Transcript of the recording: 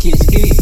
Get skitty.